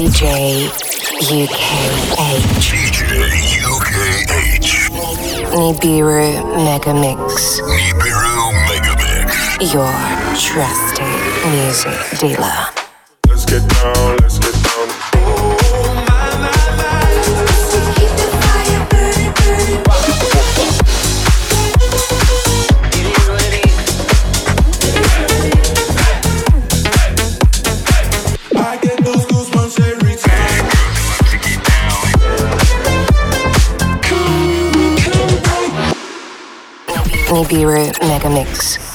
DJ UKH. DJ UKH. Nibiru Mega Mix. Nibiru Mega Mix. Your trusted music dealer. Let's get down, let's Nibiru Megamix.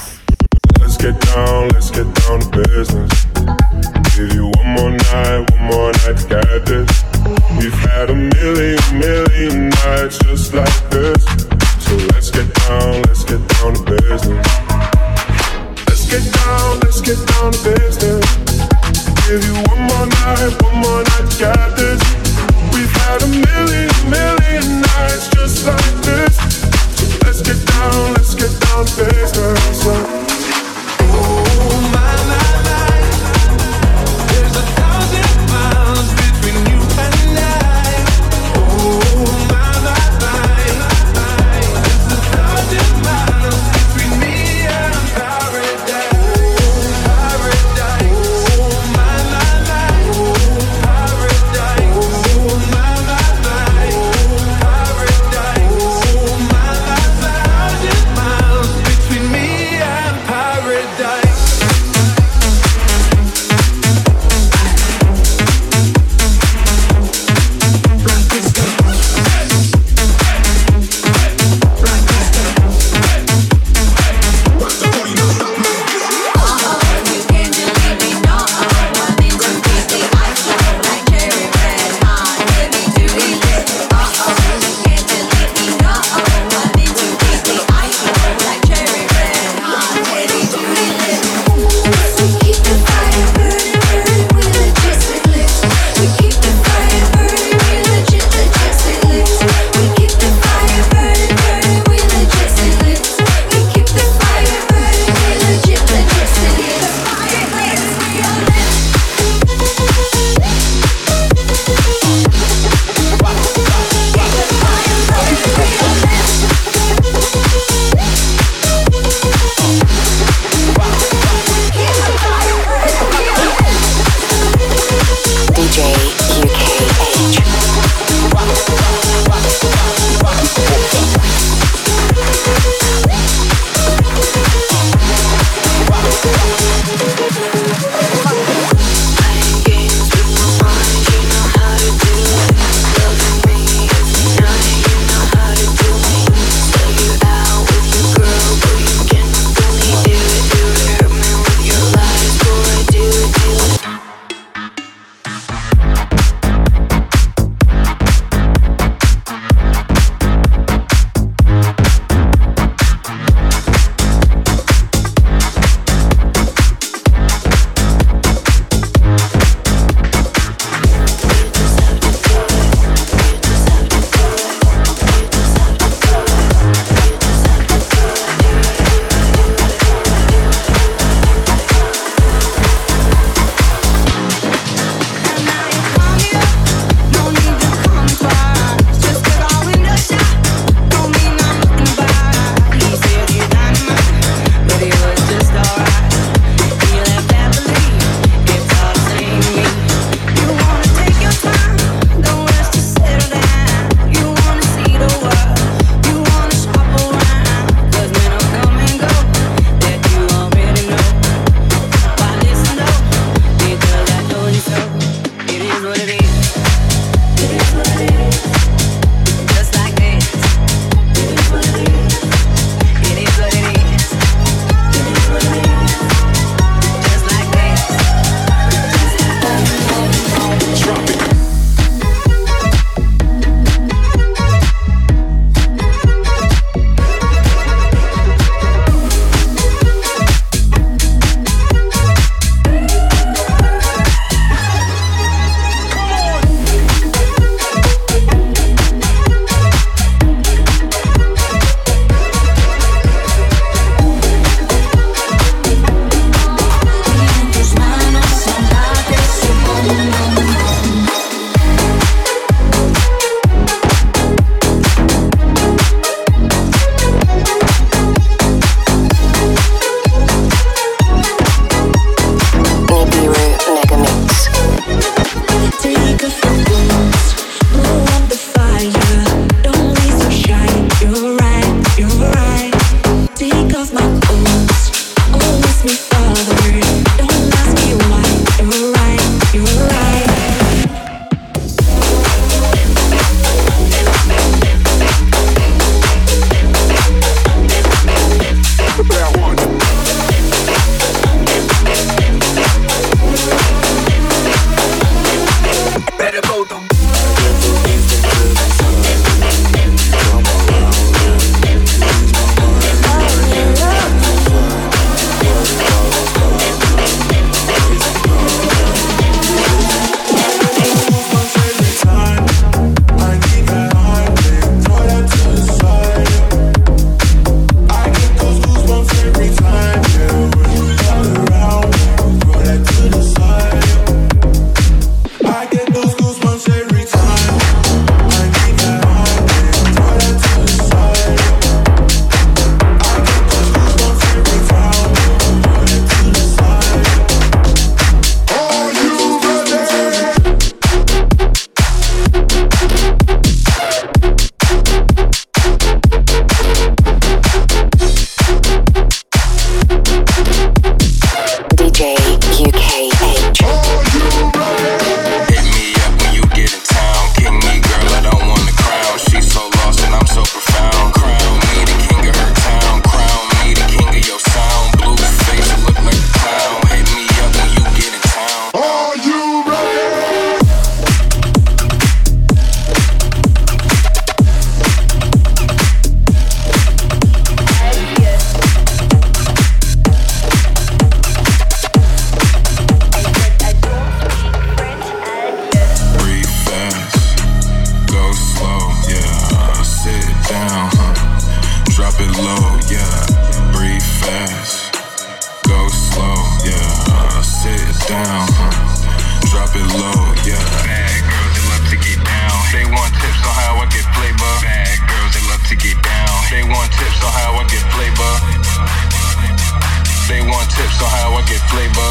want tips on how I get flavor.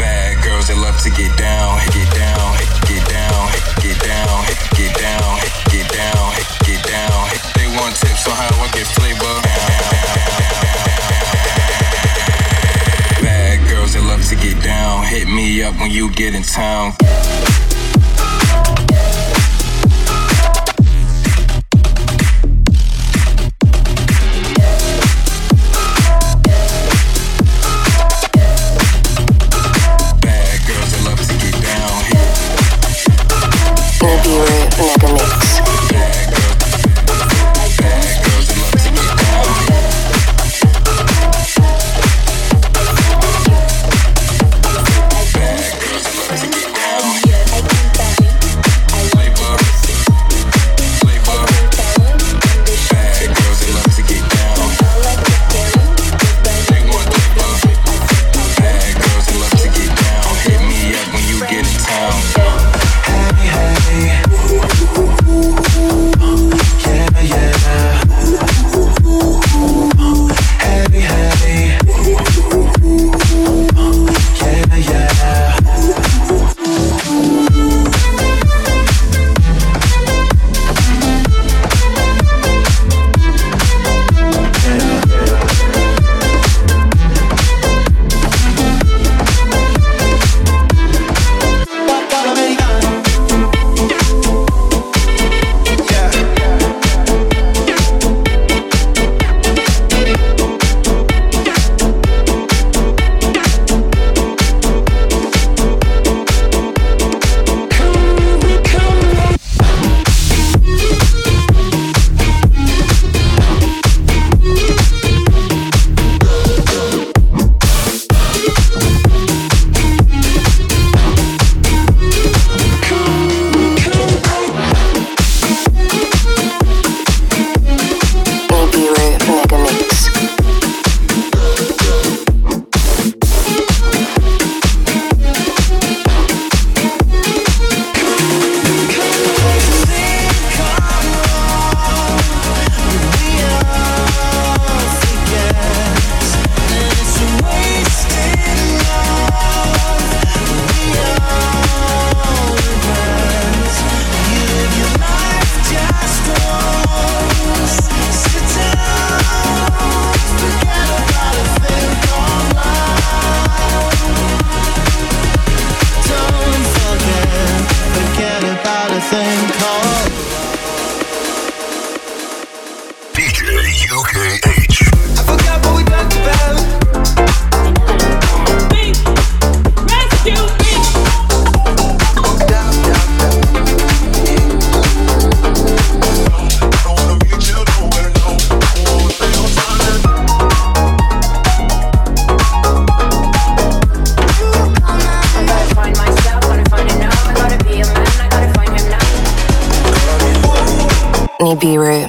Bad girls that love to get down, get down, get down, get down, get down, get down, get down. They want tips on how I get flavor. Bad girls that love to get down, hit me up when you get in town. Nibiru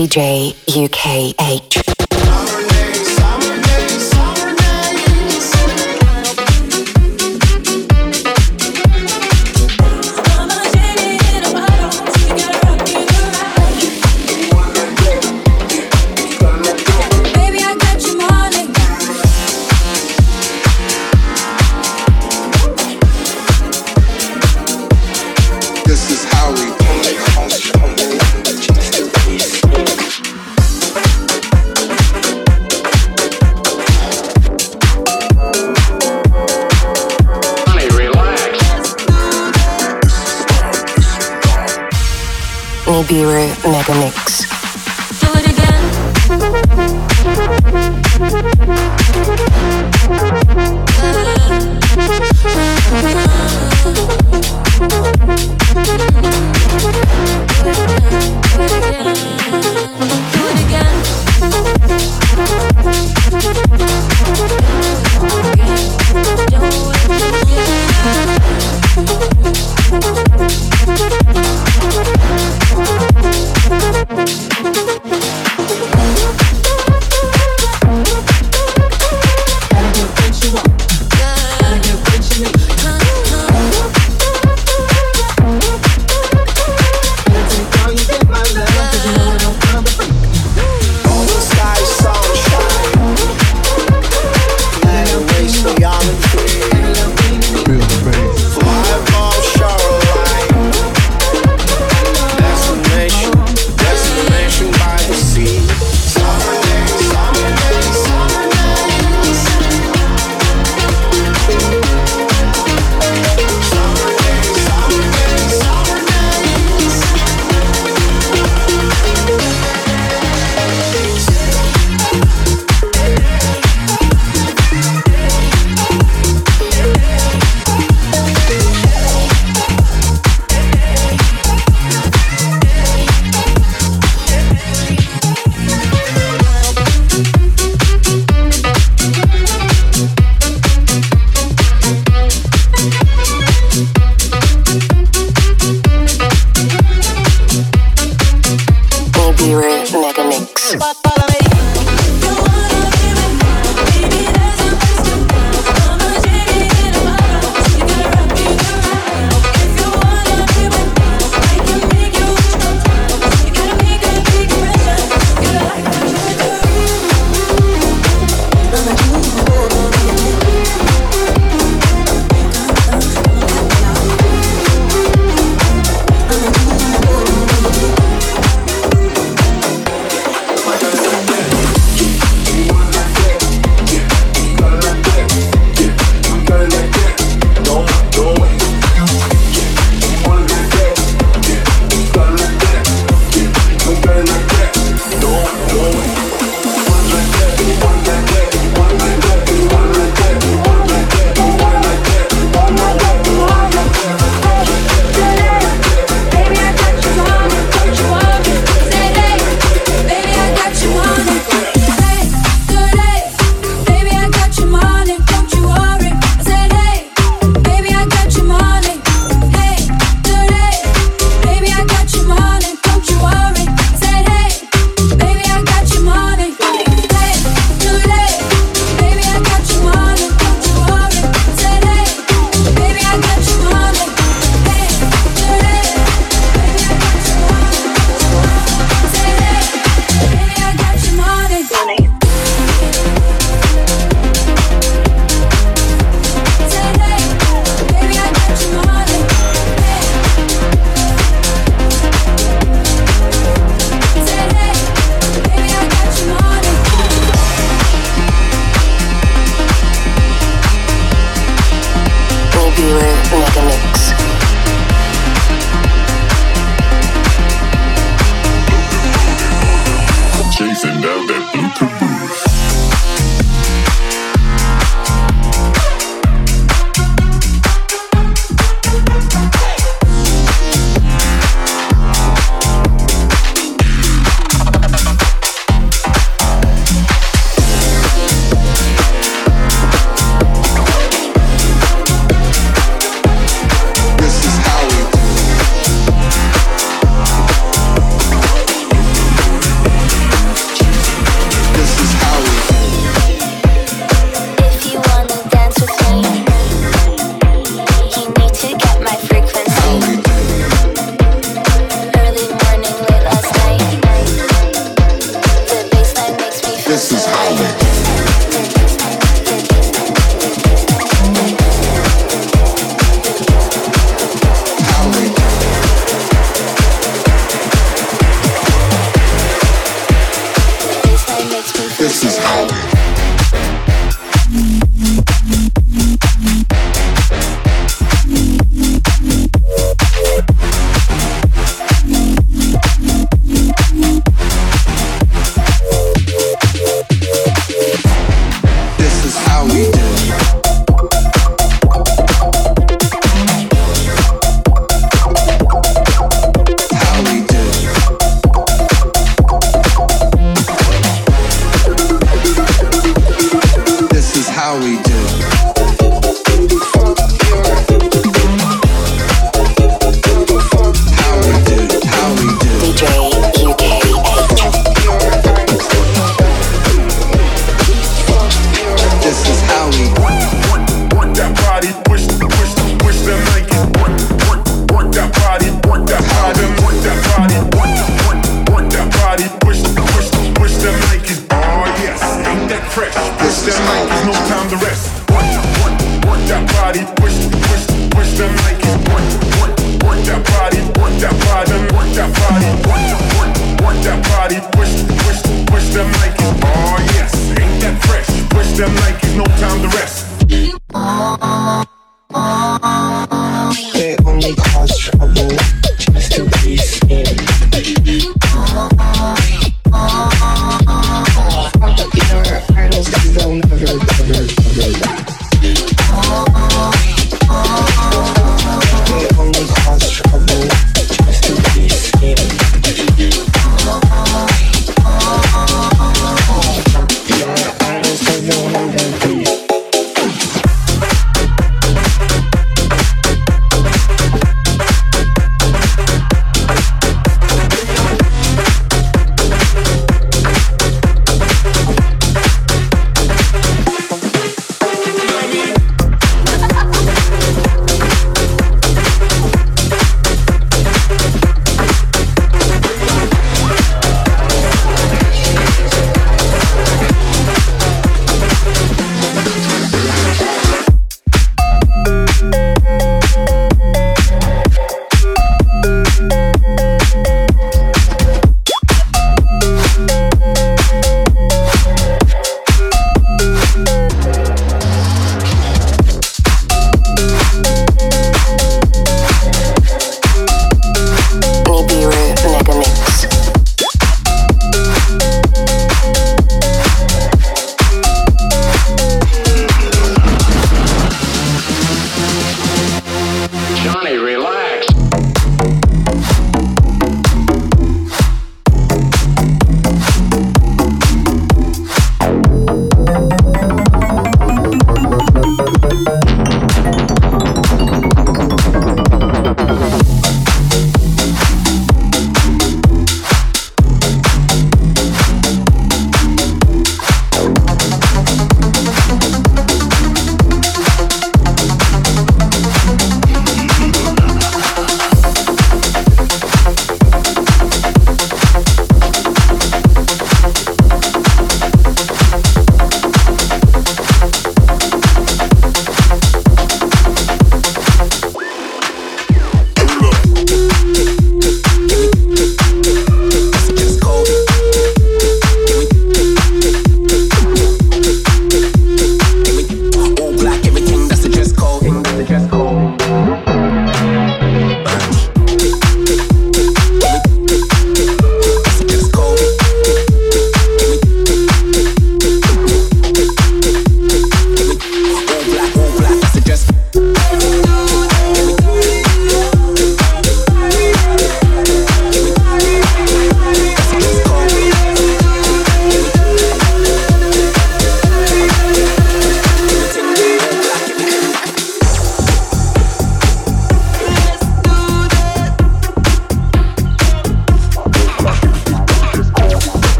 DJ UKH. Nibiru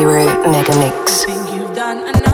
Nibiru Mega Mix.